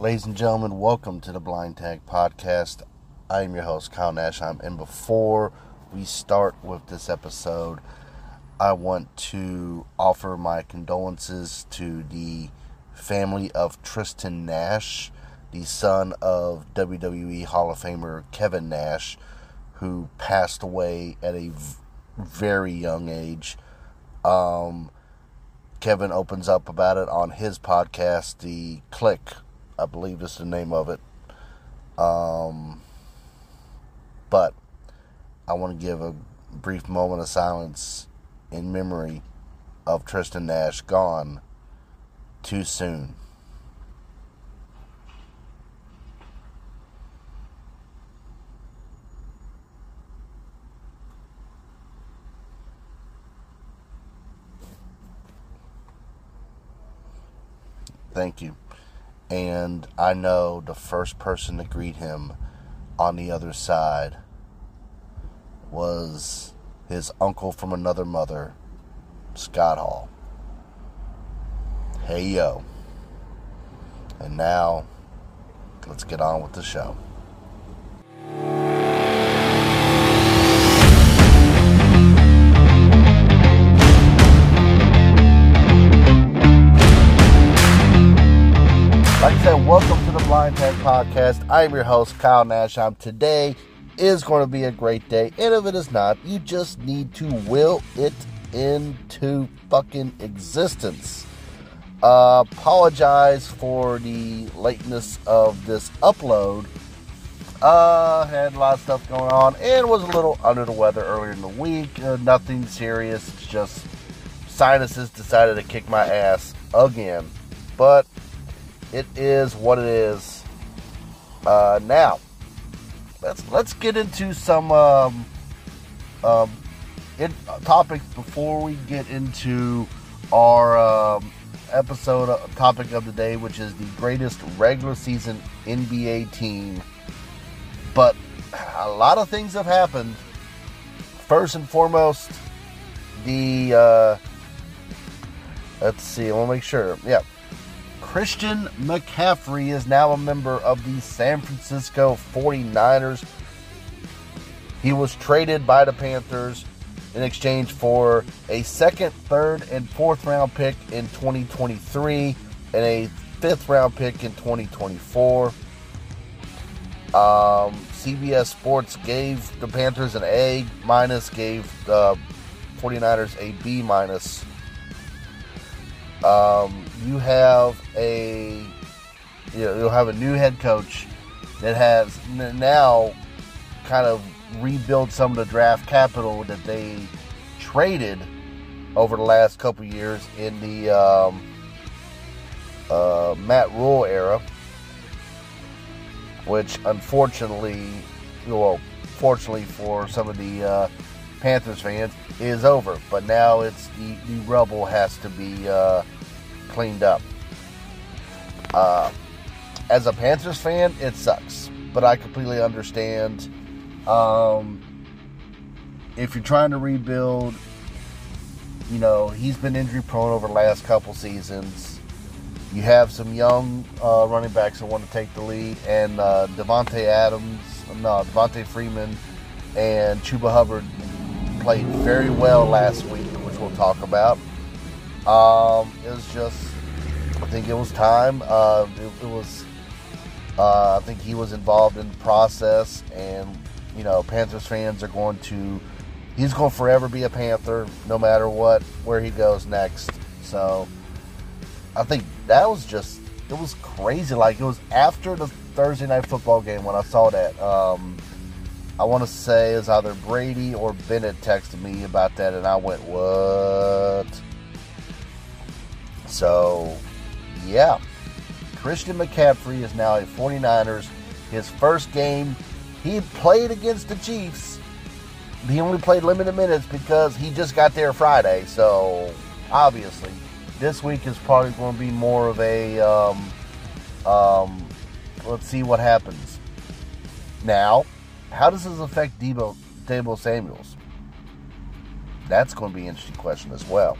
Ladies and gentlemen, welcome to the Blind Tag Podcast. I am your host, Kyle Nashheim, and before we start with this episode, I want to offer my condolences to the family of Tristan Nash, the son of WWE Hall of Famer Kevin Nash, who passed away at a very young age. Um, Kevin opens up about it on his podcast, The Click, I believe is the name of it. Um, but I want to give a brief moment of silence in memory of Tristan Nash gone too soon. Thank you. And I know the first person to greet him on the other side was his uncle from another mother, Scott Hall. Hey yo. And now, let's get on with the show. Welcome to the Blind Tag Podcast. I am your host, Kyle Nashheim. Today is going to be a great day, and if it is not, you just need to will it into fucking existence. Uh, apologize for the lateness of this upload. Uh, had a lot of stuff going on and was a little under the weather earlier in the week. Uh, nothing serious. Just sinuses decided to kick my ass again. But it is what it is. Uh, now, let's let's get into some um, um, it, uh, topics before we get into our um, episode uh, topic of the day, which is the greatest regular season NBA team. But a lot of things have happened. First and foremost, the uh, let's see. I want to make sure. Yeah, Christian McCaffrey is now a member of the San Francisco 49ers. He was traded by the Panthers in exchange for a second, third, and fourth round pick in 2023 and a fifth round pick in 2024. Um, CBS Sports gave the Panthers an A minus, gave the 49ers a B minus. Um, you have a you know, you'll have a new head coach that has now kind of rebuild some of the draft capital that they traded over the last couple years in the um, uh, Matt Rhule era, which unfortunately, well, fortunately for some of the uh, Panthers fans, is over. But now it's the, the rubble has to be uh, cleaned up. Uh, as a Panthers fan, it sucks, but I completely understand. Um, if you're trying to rebuild, you know he's been injury prone over the last couple seasons. You have some young uh, running backs that want to take the lead, and uh, Davante Adams, no Devonta Freeman, and Chuba Hubbard played very well last week, which we'll talk about. Um, it was just, I think it was time. Uh, it, it, was, uh, I think he was involved in the process, and you know, Panthers fans are going to, he's going to forever be a Panther, no matter what, where he goes next. So, I think that was just, it was crazy. Like it was after the Thursday night football game when I saw that. Um, I want to say is either Brady or Bennett texted me about that, and I went, "What?" So, yeah. Christian McCaffrey is now a 49ers. His first game, he played against the Chiefs. He only played limited minutes because he just got there Friday. So, obviously, this week is probably going to be more of a um, um, let's see what happens. Now, how does this affect Deebo, Deebo Samuels? That's going to be an interesting question as well.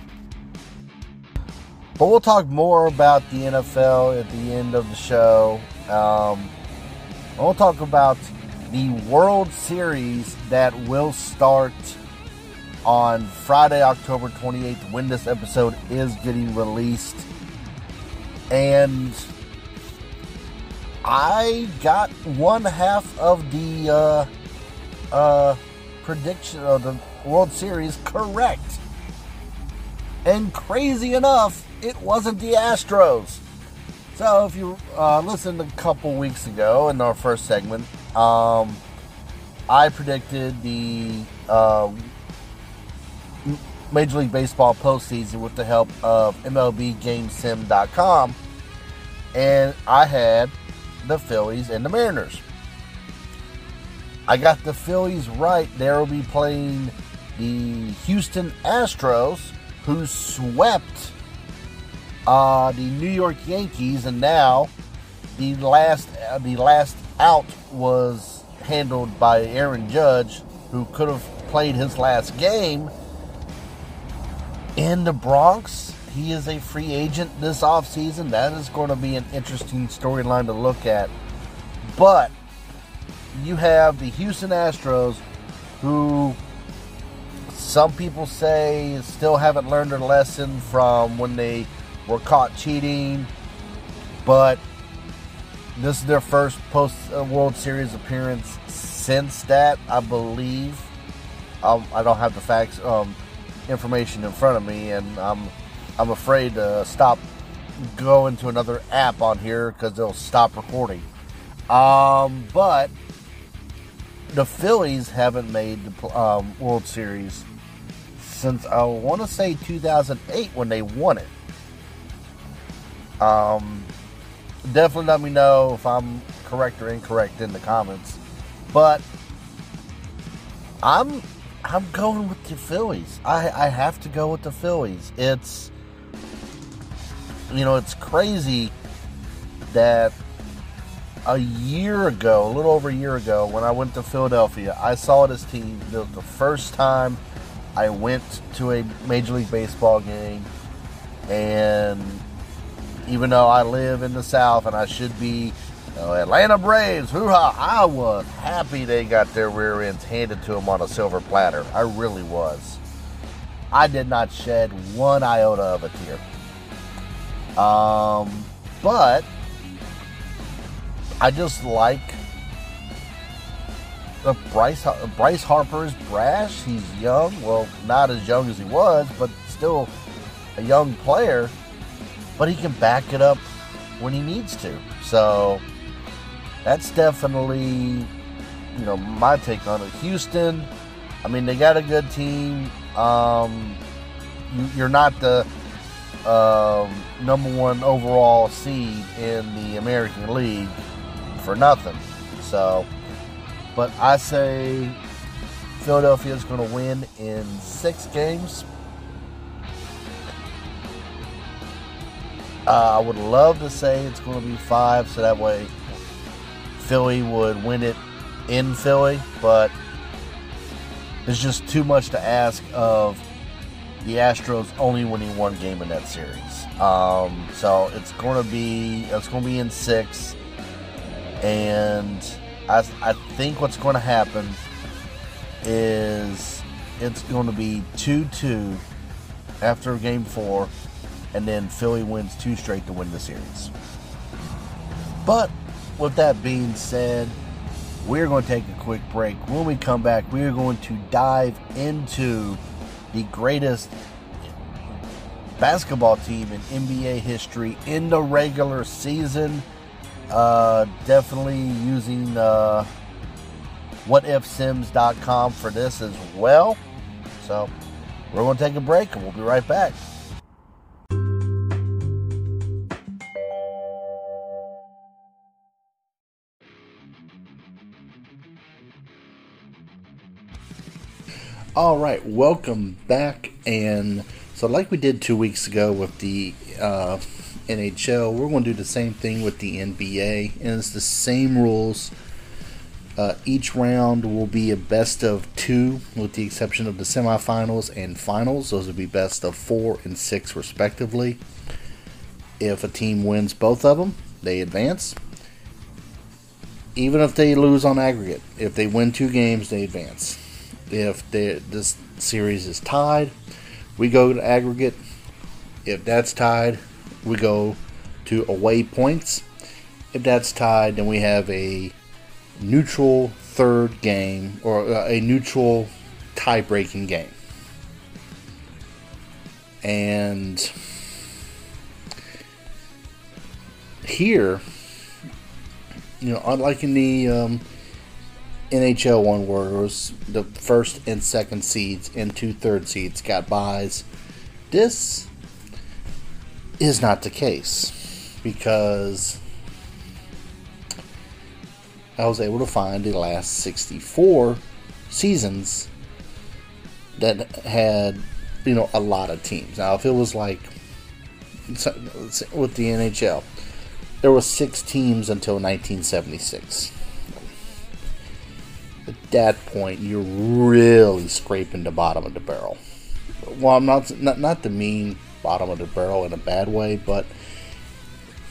But we'll talk more about the NFL at the end of the show. Um, we'll talk about the World Series that will start on Friday, October 28th, when this episode is getting released. And I got one half of the uh, uh, prediction of the World Series correct. And crazy enough, it wasn't the Astros. So if you uh, listened a couple weeks ago in our first segment, um, I predicted the uh, Major League Baseball postseason with the help of MLBGameSim.com, and I had the Phillies and the Mariners. I got the Phillies right. They will be playing the Houston Astros, who swept uh, the New York Yankees, and now the last uh, the last out was handled by Aaron Judge, who could have played his last game in the Bronx. He is a free agent this offseason. That is going to be an interesting storyline to look at. But you have the Houston Astros, who some people say still haven't learned their lesson from when they were caught cheating. But this is their first post World Series appearance since that, I believe. Um, I don't have the facts. Um, information in front of me, and I'm I'm afraid to stop going to another app on here because they'll stop recording. Um, but the Phillies haven't made the um, World Series since I want to say 2008 when they won it. Um, definitely let me know if I'm correct or incorrect in the comments. But I'm I'm going with the Phillies. I, I have to go with the Phillies. It's you know, it's crazy that a year ago, a little over a year ago, when I went to Philadelphia, I saw this team. The, the first time I went to a Major League Baseball game, and even though I live in the South and I should be Atlanta Braves, hoo ha! I was happy they got their rear ends handed to them on a silver platter. I really was. I did not shed one iota of a tear. Um, but I just like the Bryce Bryce Harper's brash. He's young, well, not as young as he was, but still a young player. But he can back it up when he needs to. So that's definitely, you know, my take on it. Houston, I mean, they got a good team. Um, you, are not the um, number one overall seed in the American League for nothing. So, but I say Philadelphia is going to win in six games. Uh, I would love to say it's going to be five, so that way Philly would win it in Philly, but it's just too much to ask of the Astros only winning one game in that series. Um, so it's going to be it's going to be in six, and I, I think what's going to happen is it's going to be two two after game four, and then Philly wins two straight to win the series. But with that being said, we're going to take a quick break. When we come back, we are going to dive into the greatest basketball team in NBA history in the regular season. Uh, definitely using uh, whatifsims.com for this as well. So we're going to take a break and we'll be right back. All right, welcome back. And so, like we did two weeks ago with the uh, NHL, we're going to do the same thing with the NBA, and it's the same rules. Uh, each round will be a best of two, with the exception of the semifinals and finals. Those will be best of four and six, respectively. If a team wins both of them, they advance. Even if they lose on aggregate, if they win two games, they advance. If this series is tied, we go to aggregate. If that's tied, we go to away points. If that's tied, then we have a neutral third game or uh, a neutral tie breaking game. And here, you know, unlike in the um, NHL one was the first and second seeds and two third seeds got buys, this is not the case because I was able to find the last 64 seasons that had, you know, a lot of teams. Now, if it was like with the NHL, there were six teams until 1976. At that point, you're really scraping the bottom of the barrel. Well, I'm not not not the mean bottom of the barrel in a bad way, but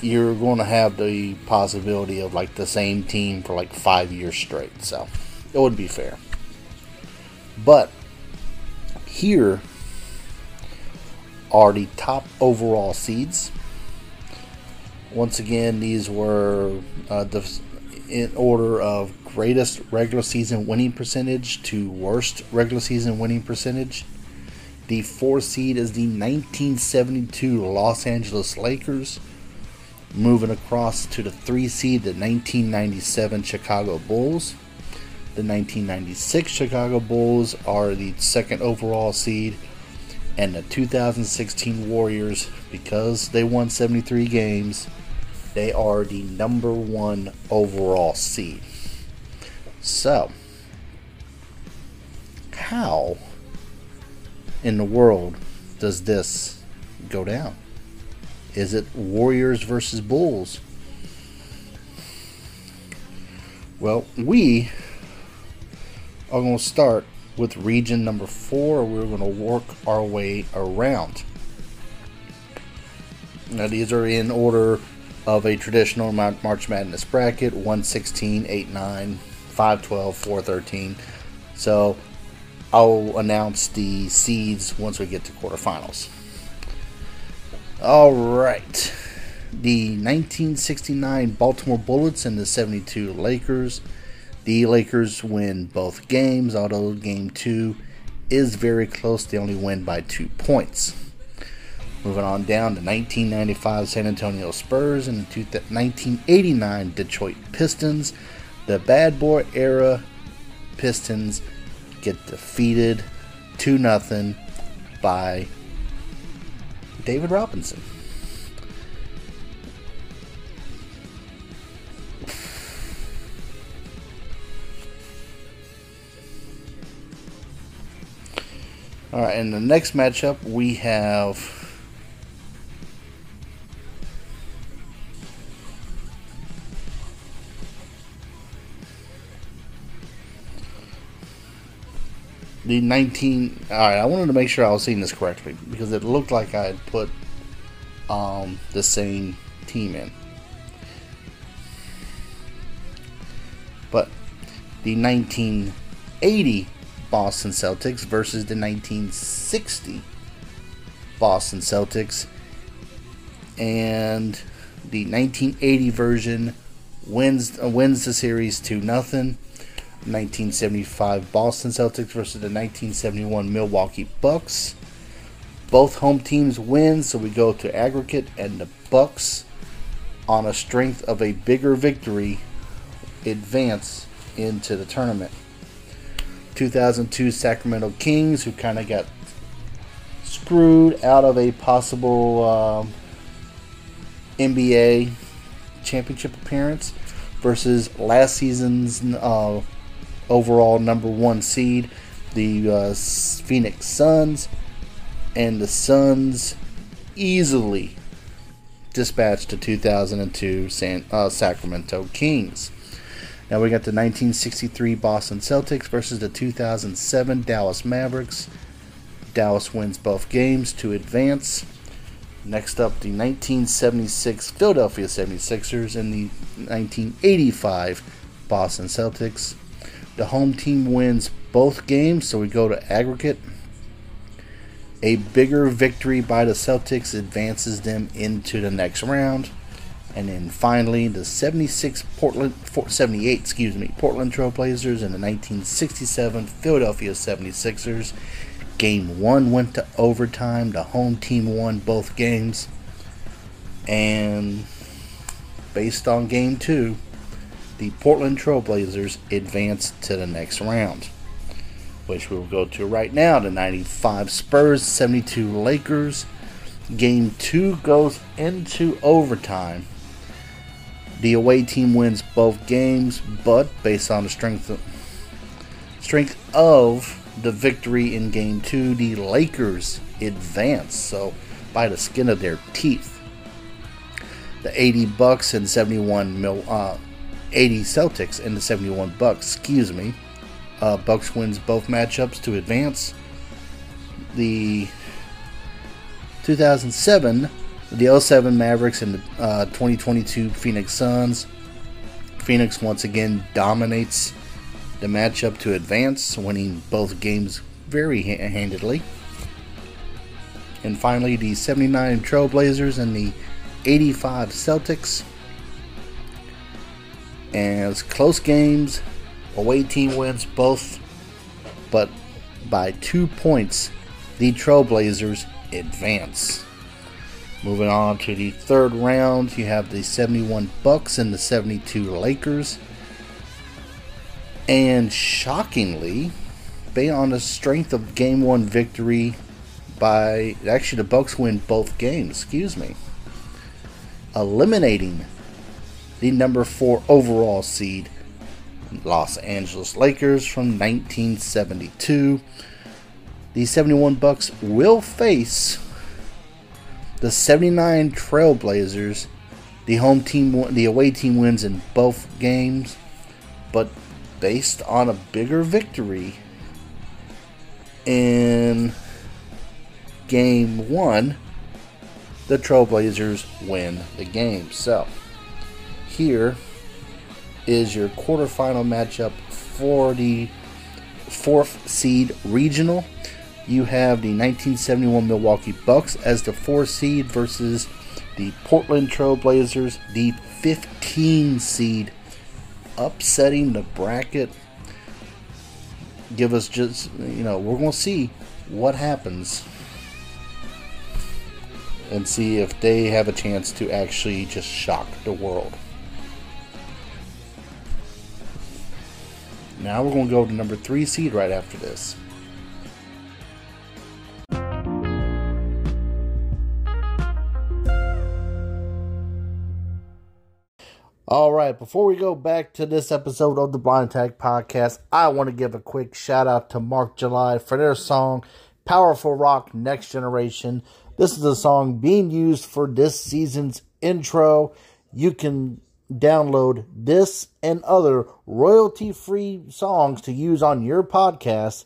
you're going to have the possibility of like the same team for like five years straight. So it would be fair. But here are the top overall seeds. Once again, these were uh, the in order of greatest regular season winning percentage to worst regular season winning percentage. The four seed is the 1972 Los Angeles Lakers. Moving across to the three seed, the 1997 Chicago Bulls. The 1996 Chicago Bulls are the second overall seed. And the 2016 Warriors, because they won 73 games, they are the number one overall seed. So, how in the world does this go down? Is it Warriors versus Bulls? Well, we are going to start with region number four. We're going to work our way around. Now, these are in order of a traditional March Madness bracket 116, 8 9, 5 12, 4 13. So, I'll announce the seeds once we get to quarterfinals. All right. The 1969 Baltimore Bullets and the 72 Lakers. The Lakers win both games, although game two is very close. They only win by two points. Moving on down to 1995 San Antonio Spurs and 1989 Detroit Pistons. The bad boy era Pistons get defeated 2 0 by David Robinson. All right, in the next matchup, we have the 19 all right i wanted to make sure i was seeing this correctly because it looked like i had put um, the same team in. But the 1980 boston celtics versus the 1960 boston celtics and the 1980 version wins wins the series 2 nothing 1975 Boston Celtics versus the 1971 Milwaukee Bucks. Both home teams win, so we go to aggregate, and the Bucks, on a strength of a bigger victory, advance into the tournament. 2002 Sacramento Kings, who kind of got screwed out of a possible um, NBA championship appearance, versus last season's uh, overall number one seed, the uh, Phoenix Suns, and the Suns easily dispatched the 2002 San, uh, Sacramento Kings. Now we got the 1963 Boston Celtics versus the 2007 Dallas Mavericks. Dallas wins both games to advance. Next up, the 1976 Philadelphia 76ers and the 1985 Boston Celtics. The home team wins both games, so we go to aggregate. A bigger victory by the Celtics advances them into the next round. And then finally, the 76 Portland 78, excuse me, Portland Trailblazers and the 1967 Philadelphia 76ers. Game 1 went to overtime. The home team won both games. And based on game 2, the Portland Trailblazers advanced to the next round, which we'll go to right now. The 95 Spurs, 72 Lakers. Game 2 goes into overtime the away team wins both games, but based on the strength of, strength of the victory in game two, the Lakers advance. So by the skin of their teeth. The 80 Bucks and 71 mil, uh, 80 Celtics and the 71 Bucks, excuse me. Uh, Bucks wins both matchups to advance. The 2007 the 07 Mavericks and the uh, 2022 Phoenix Suns. Phoenix once again dominates the matchup to advance, winning both games very ha- handedly. And finally, the 79 Trailblazers and the 85 Celtics. As close games, away team wins both, but by two points, the Trailblazers advance. Moving on to the third round, you have the 71 Bucks and the 72 Lakers. And shockingly, based on the strength of game one victory by actually the Bucks win both games, excuse me. Eliminating the number four overall seed Los Angeles Lakers from 1972. The 71 Bucks will face the 79 Trailblazers, the home team, the away team wins in both games, but based on a bigger victory in game one, the Trailblazers win the game. So, here is your quarterfinal matchup for the fourth seed regional you have the 1971 Milwaukee Bucks as the four seed versus the Portland Trailblazers, the 15 seed, upsetting the bracket. Give us just, you know, we're going to see what happens and see if they have a chance to actually just shock the world. Now we're going to go to number three seed right after this. All right, before we go back to this episode of the Blind Tag Podcast, I want to give a quick shout out to Mark July for their song Powerful Rock Next Generation. This is a song being used for this season's intro. You can download this and other royalty free songs to use on your podcast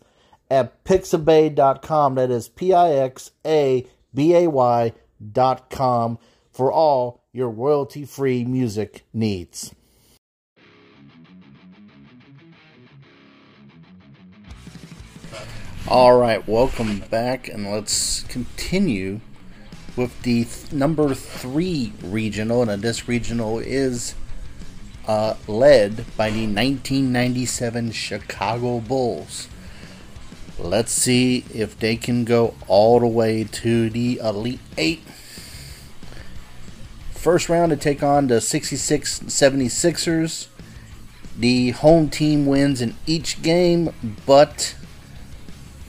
at pixabay.com. That is P I X A B A Y.com for all your royalty free music needs. All right, welcome back, and let's continue with the th- number three regional. And this regional is uh, led by the 1997 Chicago Bulls. Let's see if they can go all the way to the Elite Eight First round to take on the 66 76ers. The home team wins in each game, but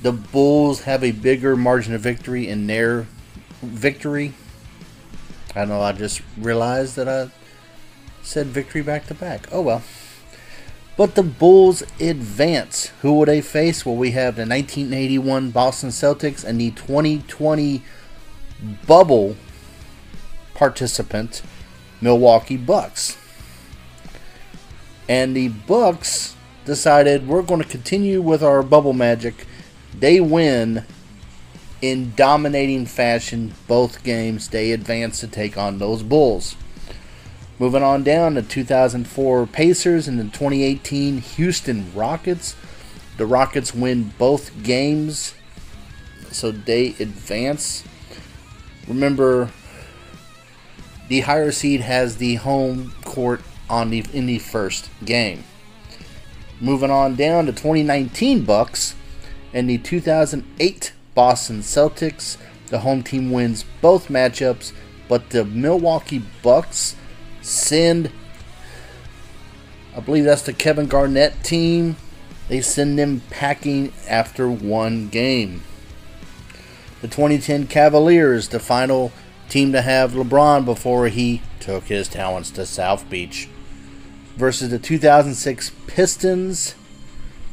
the Bulls have a bigger margin of victory in their victory. I know I just realized that I said victory back to back. Oh well. But the Bulls advance. Who will they face? Well, we have the 1981 Boston Celtics and the 2020 bubble participant, Milwaukee Bucks. And the Bucks decided we're going to continue with our bubble magic. They win in dominating fashion both games. They advance to take on those Bulls. Moving on down to 2004 Pacers and the 2018 Houston Rockets. The Rockets win both games, so they advance. Remember, the higher seed has the home court on the in the first game. Moving on down to 2019 Bucks and the 2008 Boston Celtics. The home team wins both matchups, but the Milwaukee Bucks send I believe that's the Kevin Garnett team. They send them packing after one game. The 2010 Cavaliers, the final team to have LeBron before he took his talents to South Beach. Versus the 2006 Pistons,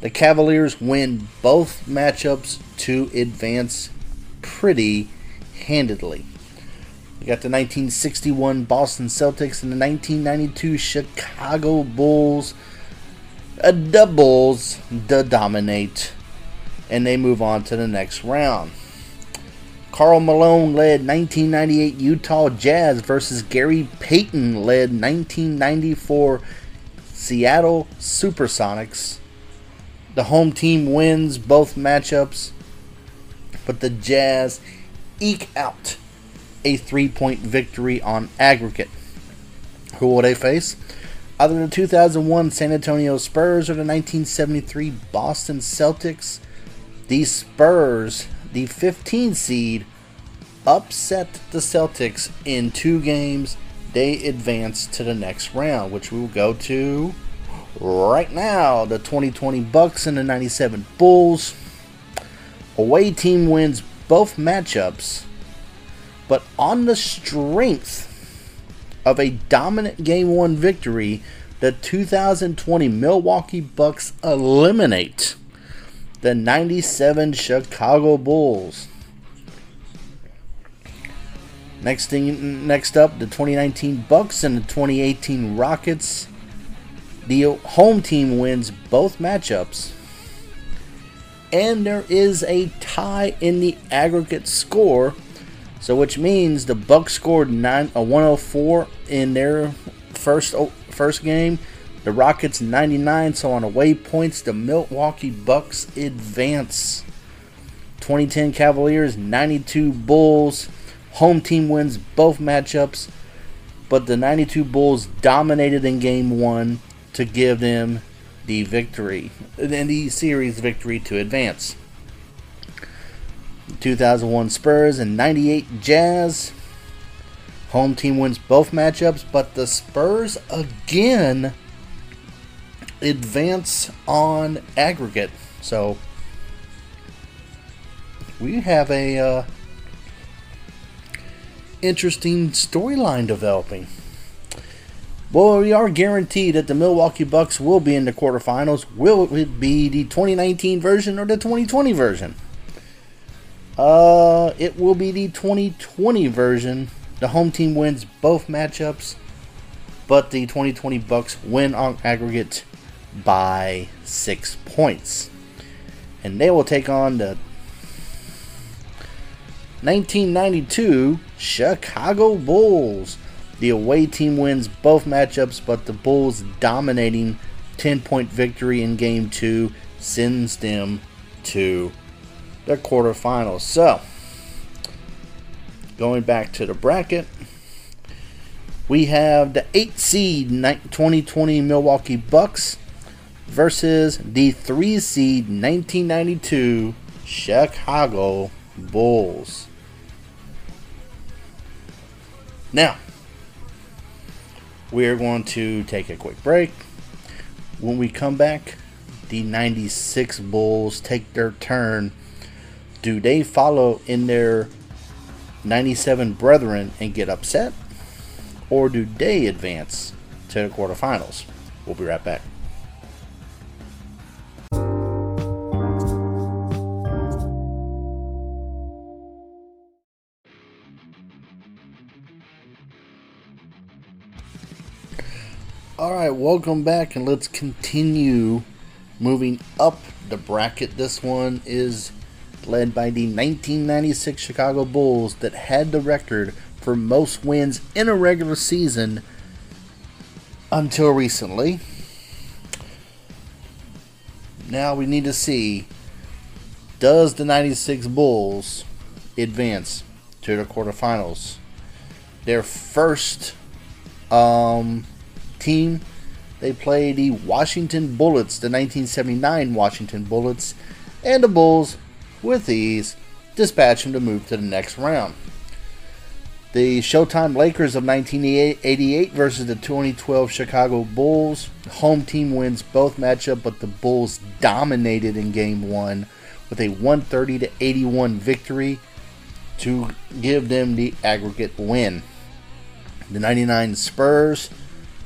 the Cavaliers win both matchups to advance pretty handedly. We got the 1961 Boston Celtics and the 1992 Chicago Bulls. A doubles to dominate, and they move on to the next round. Karl Malone led 1998 Utah Jazz versus Gary Payton led 1994 Seattle Supersonics. The home team wins both matchups, but the Jazz eke out a three point victory on aggregate. Who will they face? Either the 2001 San Antonio Spurs or the 1973 Boston Celtics. The Spurs the 15 seed, upset the Celtics in two games. They advance to the next round, which we will go to right now. The 2020 Bucks and the 97 Bulls. Away team wins both matchups, but on the strength of a dominant game one victory, the 2020 Milwaukee Bucks eliminate the 97 Chicago Bulls. Next thing next up the 2019 Bucks and the 2018 Rockets. The home team wins both matchups. And there is a tie in the aggregate score. So which means the Bucks scored 9 uh, a 104 in their first oh, first game the Rockets 99, so on away points, the Milwaukee Bucks advance. 2010 Cavaliers 92 Bulls. Home team wins both matchups, but the 92 Bulls dominated in game one to give them the victory, and the series victory to advance. 2001 Spurs and 98 Jazz. Home team wins both matchups, but the Spurs again advance on aggregate. So we have a uh, interesting storyline developing. Well, we are guaranteed that the Milwaukee Bucks will be in the quarterfinals. Will it be the 2019 version or the 2020 version? Uh, it will be the 2020 version. The home team wins both matchups, but the 2020 Bucks win on aggregate by six points. And they will take on the 1992 Chicago Bulls. The away team wins both matchups, but the Bulls dominating 10 point victory in game two sends them to the quarterfinals. So, going back to the bracket, we have the 8 seed 2020 Milwaukee Bucks versus the 3 seed 1992 Chicago Bulls. Now, we are going to take a quick break. When we come back, the 96 Bulls take their turn. Do they follow in their 97 brethren and get upset? Or do they advance to the quarterfinals? We'll be right back. All right, welcome back, and let's continue moving up the bracket. This one is led by the 1996 Chicago Bulls that had the record for most wins in a regular season until recently. Now we need to see does the 96 Bulls advance to the quarterfinals? Their first um, team, they play the Washington Bullets, the 1979 Washington Bullets, and the Bulls, with ease, dispatch them to move to the next round. The Showtime Lakers of 1988 versus the 2012 Chicago Bulls. Home team wins both matchup, but the Bulls dominated in game one with a 130 to 81 victory to give them the aggregate win. The 99 Spurs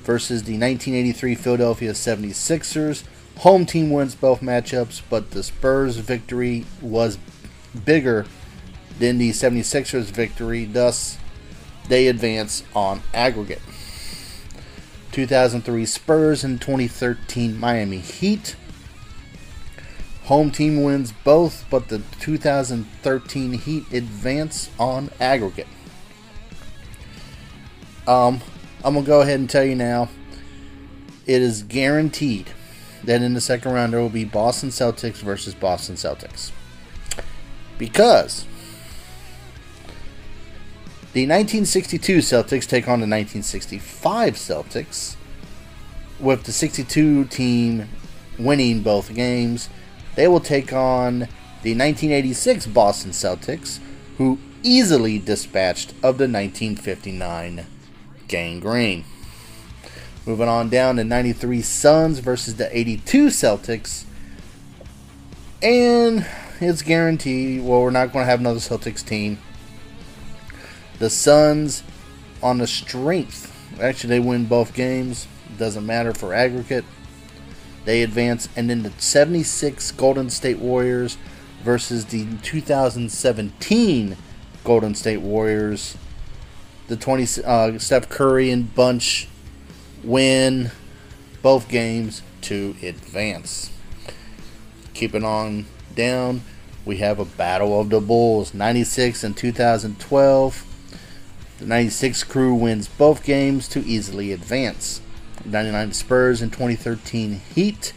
versus the 1983 Philadelphia 76ers. Home team wins both matchups, but the Spurs victory was bigger than the 76ers victory, thus they advance on aggregate. 2003 Spurs and 2013 Miami Heat. Home team wins both, but the 2013 Heat advance on aggregate. Um, I'm gonna go ahead and tell you now. It is guaranteed that in the second round there will be Boston Celtics versus Boston Celtics because the 1962 Celtics take on the 1965 Celtics, with the 62 team winning both games. They will take on the 1986 Boston Celtics, who easily dispatched of the 1959 Gang Green. Moving on down to 93 Suns versus the 82 Celtics. And it's guaranteed, well, we're not going to have another Celtics team the Suns, on the strength, actually, they win both games. Doesn't matter for aggregate. They advance. And then the 76 Golden State Warriors versus the 2017 Golden State Warriors. The 20 uh, Steph Curry and Bunch win both games to advance. Keeping on down, we have a battle of the Bulls 96 and 2012. The 96 crew wins both games to easily advance. 99 Spurs and 2013 Heat.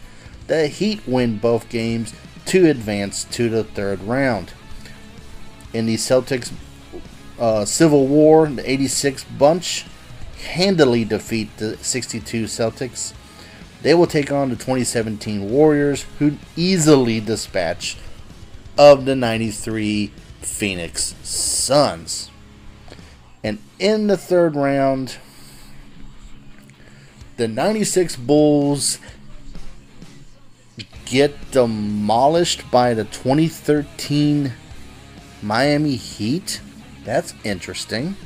The Heat win both games to advance to the third round. In the Celtics uh, Civil War, the 86 bunch handily defeat the 62 Celtics. They will take on the 2017 Warriors, who easily dispatch of the 93 Phoenix Suns. And in the third round, the 96 Bulls get demolished by the 2013 Miami Heat. That's interesting.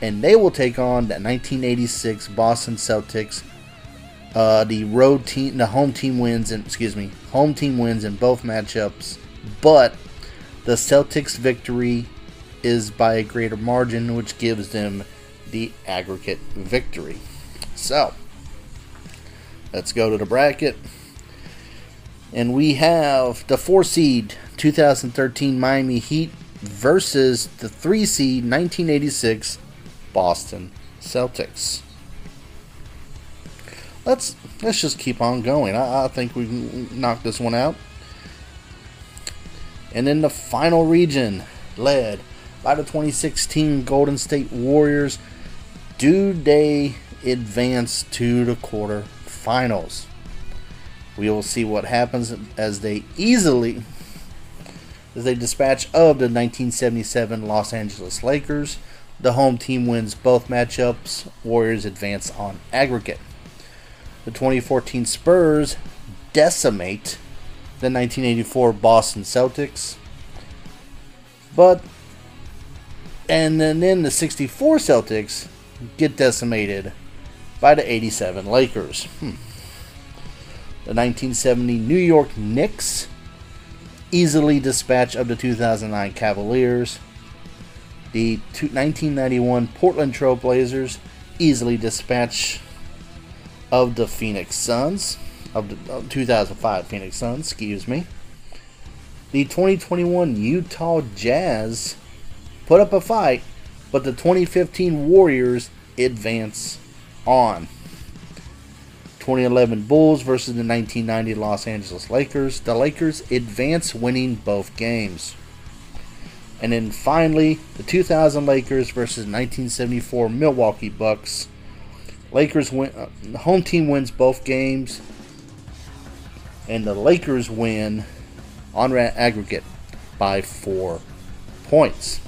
And they will take on the 1986 Boston Celtics. Uh, the road team, the home team wins, and excuse me, home team wins in both matchups, but the Celtics victory is by a greater margin, which gives them the aggregate victory. So, let's go to the bracket. And we have the 4 seed 2013 Miami Heat versus the 3 seed 1986 Boston Celtics. Let's let's just keep on going. I, I think we can knock this one out. And in the final region, led by the 2016 Golden State Warriors. Do they advance to the quarterfinals? We will see what happens as they easily as they dispatch of the 1977 Los Angeles Lakers. The home team wins both matchups. Warriors advance on aggregate. The 2014 Spurs decimate the 1984 Boston Celtics. But and then, the 64 Celtics get decimated by the 87 Lakers. Hmm. The 1970 New York Knicks easily dispatch of the 2009 Cavaliers. The 1991 Portland Trailblazers easily dispatch of the Phoenix Suns of the 2005 Phoenix Suns, excuse me. the 2021 Utah Jazz put up a fight, but the 2015 Warriors advance on. 2011 Bulls versus the 1990 Los Angeles Lakers. The Lakers advance winning both games. And then finally, the 2000 Lakers versus 1974 Milwaukee Bucks. Lakers win. Uh, the home team wins both games, and the Lakers win on aggregate by four points.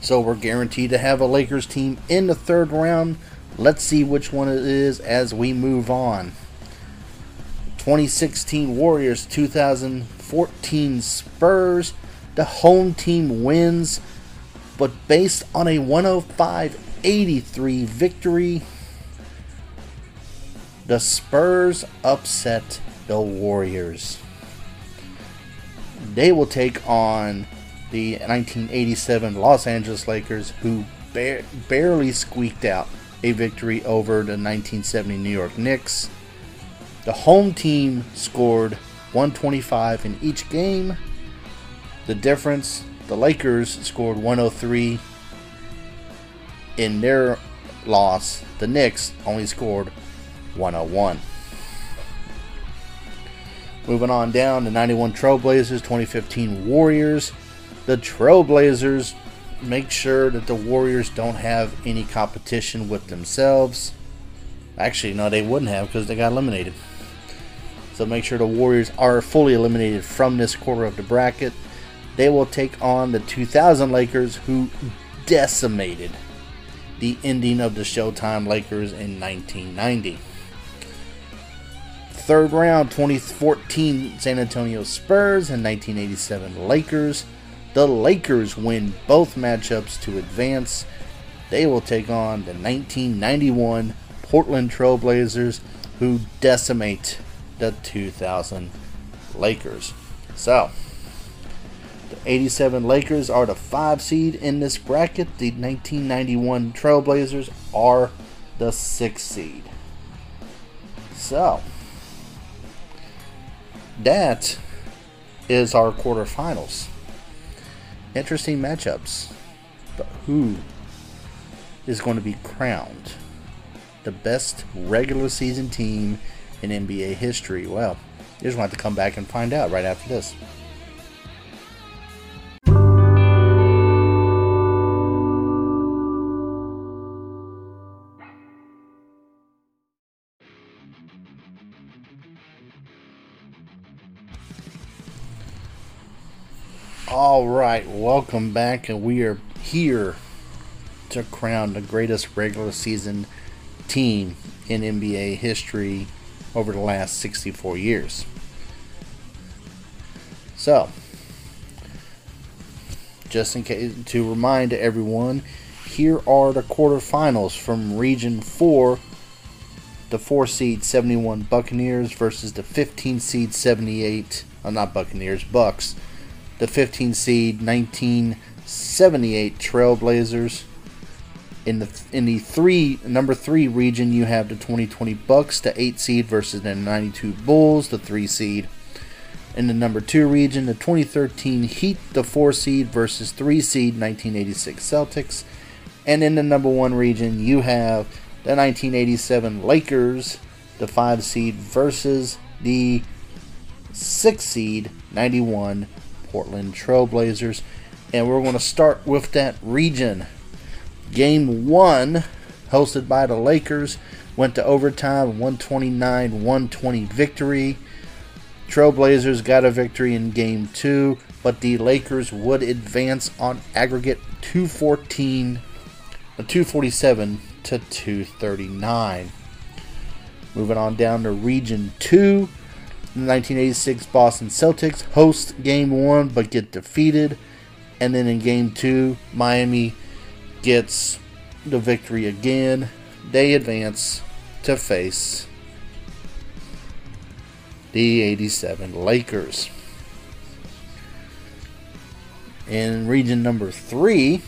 So we're guaranteed to have a Lakers team in the third round. Let's see which one it is as we move on. 2016 Warriors, 2014 Spurs. The home team wins, but based on a 105 83 victory, the Spurs upset the Warriors. They will take on the 1987 Los Angeles Lakers, who ba- barely squeaked out a victory over the 1970 New York Knicks. The home team scored 125 in each game. The difference, the Lakers scored 103 in their loss. The Knicks only scored 101. Moving on down, the 91 Trailblazers, 2015 Warriors. The Trailblazers make sure that the Warriors don't have any competition with themselves. Actually, no, they wouldn't have because they got eliminated. So make sure the Warriors are fully eliminated from this quarter of the bracket. They will take on the 2000 Lakers, who decimated the ending of the Showtime Lakers in 1990. Third round 2014 San Antonio Spurs and 1987 Lakers. The Lakers win both matchups to advance. They will take on the 1991 Portland Trailblazers, who decimate the 2000 Lakers. So, the 87 Lakers are the five seed in this bracket. The 1991 Trailblazers are the six seed. So, that is our quarterfinals interesting matchups. But who is going to be crowned the best regular season team in NBA history? Well, you just want to come back and find out right after this. All right, welcome back, and we are here to crown the greatest regular season team in NBA history over the last 64 years. So, just in case to remind everyone, here are the quarterfinals from Region 4. The 4 seed 71 Buccaneers versus the 15 seed 78, uh, not Buccaneers, Bucks the 15 seed 1978 Trailblazers. In the in the three number three region, you have the 2020 Bucks, the eight seed versus the 92 Bulls, the three seed. In the number two region, the 2013 Heat, the four seed versus three seed 1986 Celtics. And in the number one region, you have the 1987 Lakers, the five seed versus the six seed 91 Portland Trailblazers. And we're going to start with that region. Game one, hosted by the Lakers, went to overtime 129 120 victory. Trailblazers got a victory in game two, but the Lakers would advance on aggregate 214 uh, 247 to 239. Moving on down to region two, 1986 Boston Celtics host game one but get defeated. And then in game two, Miami gets the victory again. They advance to face the 87 Lakers. In region number three,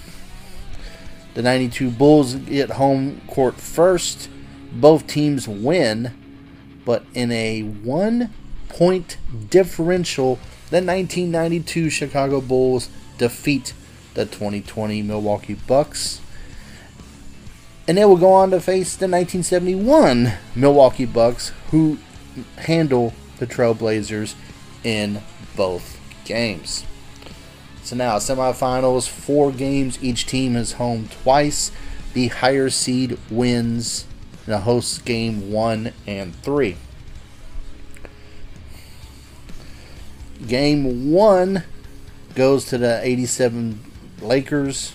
the 92 Bulls get home court first. Both teams win, but in a one point differential the 1992 Chicago Bulls defeat the 2020 Milwaukee Bucks. And they will go on to face the 1971 Milwaukee Bucks, who handle the Trailblazers in both games. So now, semifinals, four games. Each team is home twice. The higher seed wins the host game one and three. Game one goes to the 87 Lakers,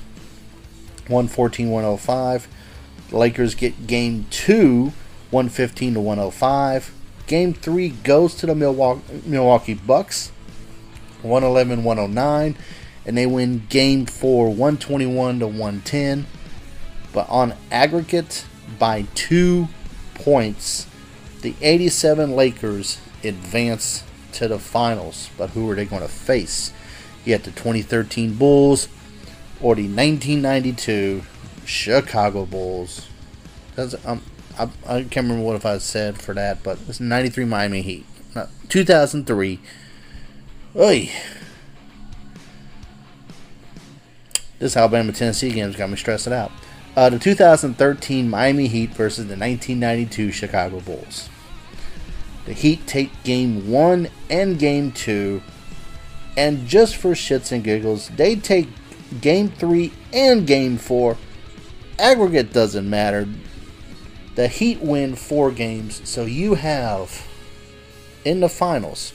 114 105. The Lakers get game two, 115 to 105. Game three goes to the Milwaukee, Milwaukee Bucks, 111 109. And they win game four, 121 to 110. But on aggregate, by two points, the 87 Lakers advance to the finals. But who are they going to face? Have the 2013 Bulls or the 1992 Chicago Bulls. Um, I, I, can't remember what if I said for that, but it's 93 Miami Heat. No, 2003. Oy. This Alabama Tennessee game's got me stressing out. Uh, the 2013 Miami Heat versus the 1992 Chicago Bulls. The Heat take game one and game two, and just for shits and giggles, they take game three and game four. Aggregate doesn't matter. The Heat win four games, so you have in the finals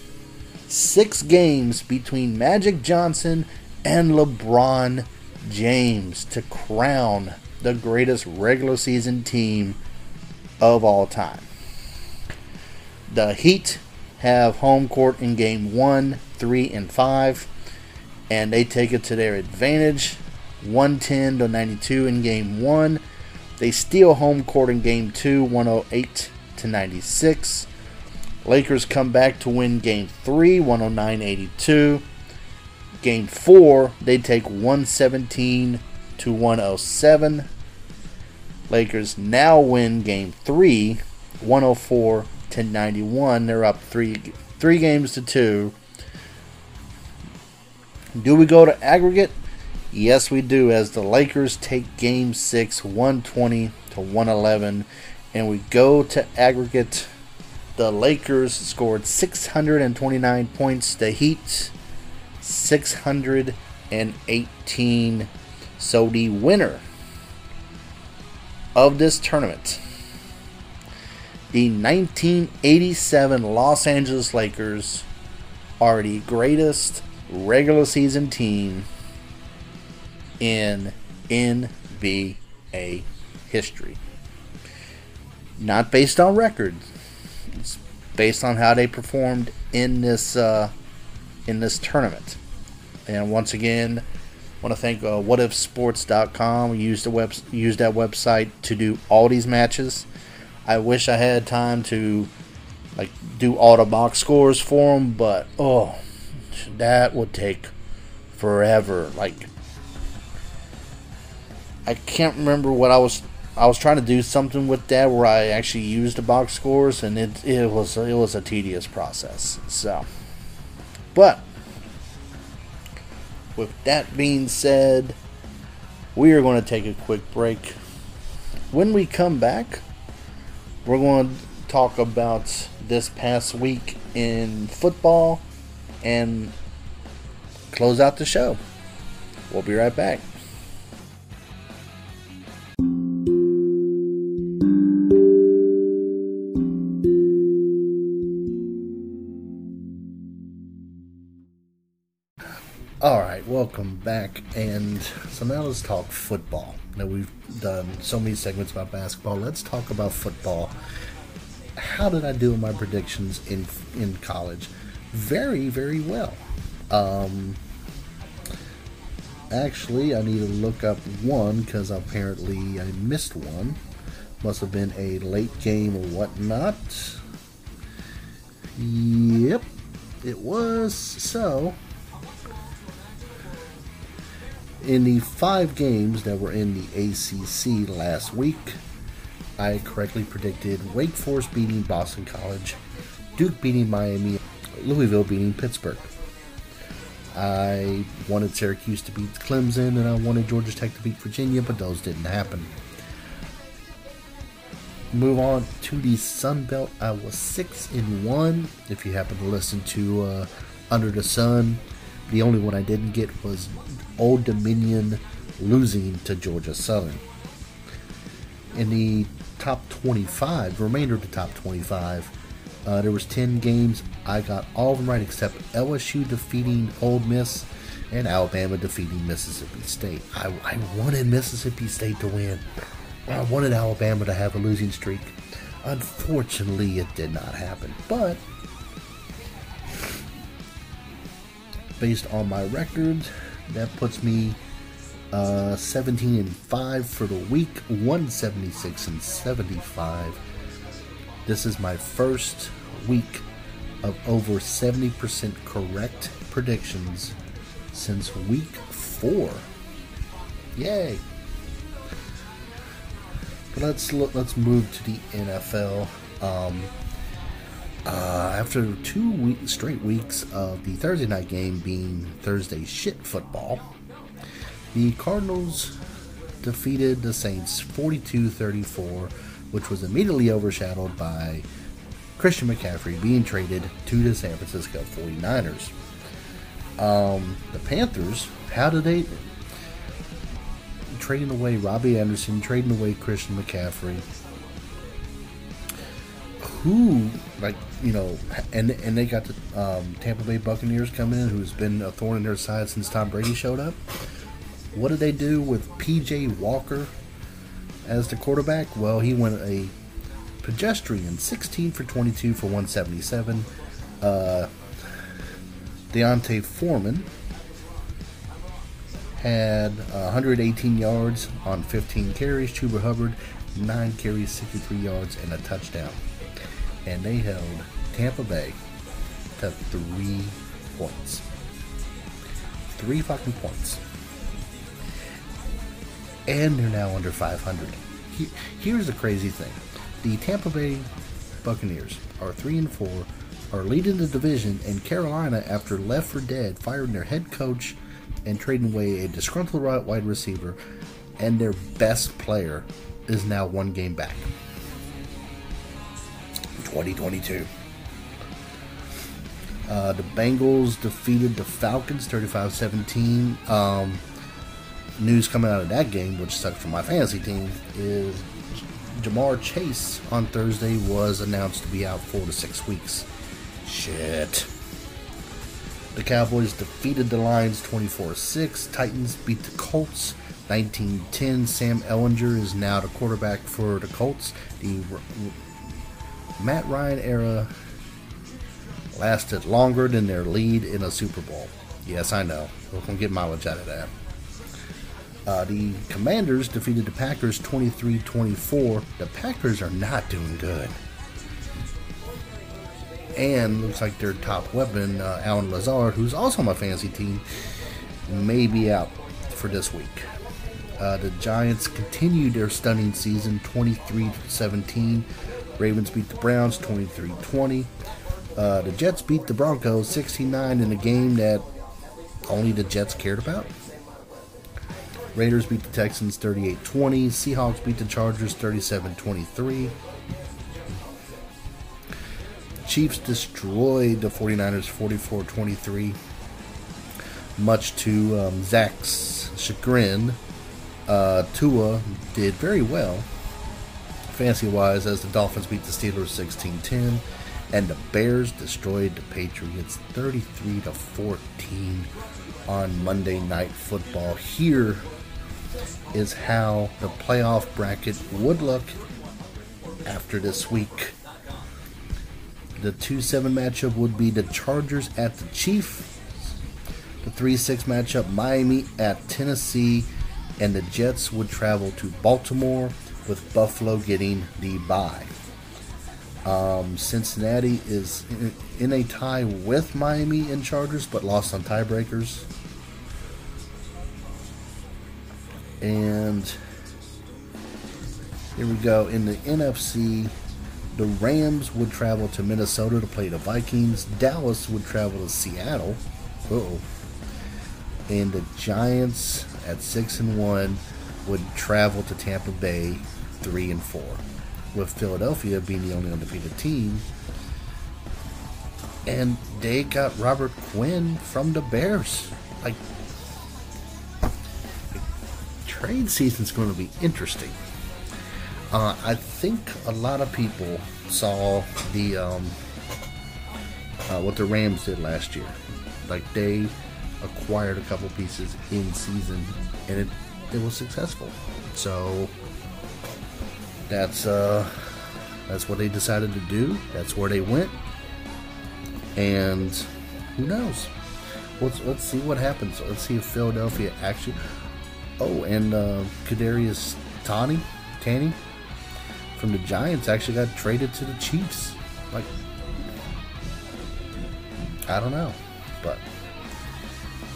six games between Magic Johnson and LeBron James to crown the greatest regular season team of all time. The Heat have home court in game 1, 3, and 5, and they take it to their advantage 110 to 92 in game 1. They steal home court in game 2, 108 to 96. Lakers come back to win game 3, 109 82. Game 4, they take 117 to 107. Lakers now win game 3, 104 to 91. They're up 3 3 games to 2. Do we go to aggregate? Yes, we do as the Lakers take game 6, 120 to 111 and we go to aggregate the Lakers scored 629 points. The Heat 618. So the winner of this tournament, the 1987 Los Angeles Lakers, are the greatest regular season team in NBA history. Not based on records, it's based on how they performed in this uh, in this tournament. And once again, I want to thank uh, WhatIfSports.com. We used the web used that website to do all these matches. I wish I had time to like do all the box scores for them, but oh, that would take forever. Like I can't remember what I was I was trying to do something with that where I actually used the box scores, and it it was it was a tedious process. So, but with that being said, we are going to take a quick break. When we come back, we're going to talk about this past week in football and close out the show. We'll be right back. All right, welcome back. And so now let's talk football. Now we've done so many segments about basketball. Let's talk about football. How did I do in my predictions in in college? Very, very well. Um, actually, I need to look up one because apparently I missed one. Must have been a late game or whatnot. Yep, it was. So in the five games that were in the ACC last week, I correctly predicted Wake Forest beating Boston College, Duke beating Miami, Louisville beating Pittsburgh. I wanted Syracuse to beat Clemson and I wanted Georgia Tech to beat Virginia, but those didn't happen. Move on to the Sun Belt. I was six in one. If you happen to listen to uh, Under the Sun, the only one I didn't get was Old Dominion losing to Georgia Southern. In the top 25, the remainder of the top 25, uh, there was 10 games. I got all of them right except LSU defeating Ole Miss and Alabama defeating Mississippi State. I, I wanted Mississippi State to win. I wanted Alabama to have a losing streak. Unfortunately, it did not happen. But based on my record, that puts me uh, 17 and 5 for the week, 176 and 75. This is my first week of over 70% correct predictions since week 4. Yay! But let's look, let's move to the NFL. Um, uh, after two week, straight weeks of the Thursday night game being Thursday shit football, the Cardinals defeated the Saints 42 34, which was immediately overshadowed by Christian McCaffrey being traded to the San Francisco 49ers. Um, the Panthers, how did they. Trading away Robbie Anderson, trading away Christian McCaffrey. Who, like, you know, and and they got the um, Tampa Bay Buccaneers coming in, who's been a thorn in their side since Tom Brady showed up. What did they do with PJ Walker as the quarterback? Well, he went a pedestrian 16 for 22 for 177. Uh, D'Onta Foreman had 118 yards on 15 carries. Chuba Hubbard, 9 carries, 63 yards, and a touchdown. And they held Tampa Bay to three points. Three fucking points and they're now under 500. here's the crazy thing: the Tampa Bay Buccaneers are three and four, are leading the division, and Carolina, after left for dead, firing their head coach and trading away a disgruntled wide receiver, and their best player is now one game back. 2022. Uh, the Bengals defeated the Falcons 35 17. Um, news coming out of that game, which sucked for my fantasy team, is Ja'Marr Chase on Thursday was announced to be out four to six weeks. Shit. The Cowboys defeated the Lions 24 6. Titans beat the Colts 19 10. Sam Ehlinger is now the quarterback for the Colts. The Matt Ryan era lasted longer than their lead in a Super Bowl. Yes, I know. We're going to get mileage out of that. Uh, the Commanders defeated the Packers 23 24. The Packers are not doing good. And looks like their top weapon, uh, Allen Lazard, who's also on my fantasy team, may be out for this week. Uh, the Giants continued their stunning season 23 17. Ravens beat the Browns 23 20. Uh, the Jets beat the Broncos 69 in a game that only the Jets cared about. Raiders beat the Texans 38 20. Seahawks beat the Chargers 37 23. Chiefs destroyed the 49ers 44 23. Much to um, Zach's chagrin, uh, Tua did very well, fancy wise, as the Dolphins beat the Steelers 16 10. And the Bears destroyed the Patriots 33 14 on Monday Night Football here is how the playoff bracket would look after this week. The 2 7 matchup would be the Chargers at the Chiefs. The 3 6 matchup, Miami at Tennessee. And the Jets would travel to Baltimore with Buffalo getting the bye. Um, Cincinnati is in a tie with Miami and Chargers, but lost on tiebreakers. And here we go. In the NFC, the Rams would travel to Minnesota to play the Vikings. Dallas would travel to Seattle. oh and the Giants at six and one would travel to Tampa Bay three and four, with Philadelphia being the only undefeated team. And they got Robert Quinn from the Bears. Like, like trade season's going to be interesting. Uh, I think a lot of people saw the um, uh, what the Rams did last year. Like they acquired a couple pieces in season, and it it was successful. So that's uh, that's what they decided to do. That's where they went, and who knows? Let's let's see what happens. Let's see if Philadelphia actually. Oh, and uh, Kadarius Toney, Tanny from the Giants actually got traded to the Chiefs. Like, I don't know, but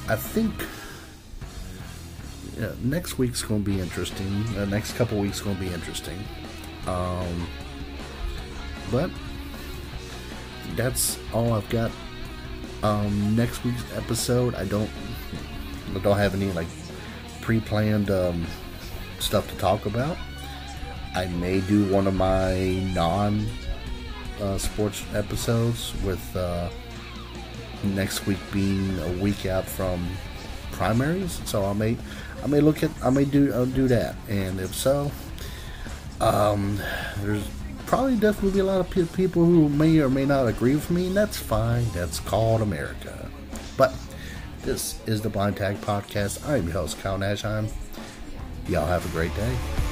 I think yeah, next week's going to be interesting. The uh, next couple weeks going to be interesting. Um, but that's all I've got. Um, next week's episode, I don't, I don't have any like pre-planned um, stuff to talk about. I may do one of my non uh, sports episodes with uh, next week being a week out from primaries. So I may I may look at I may do I'll do that, and if so, um, there's probably definitely a lot of people who may or may not agree with me, and that's fine. That's called America. But this is the Blind Tag Podcast. I'm your host, Kyle Nashheim. Y'all have a great day.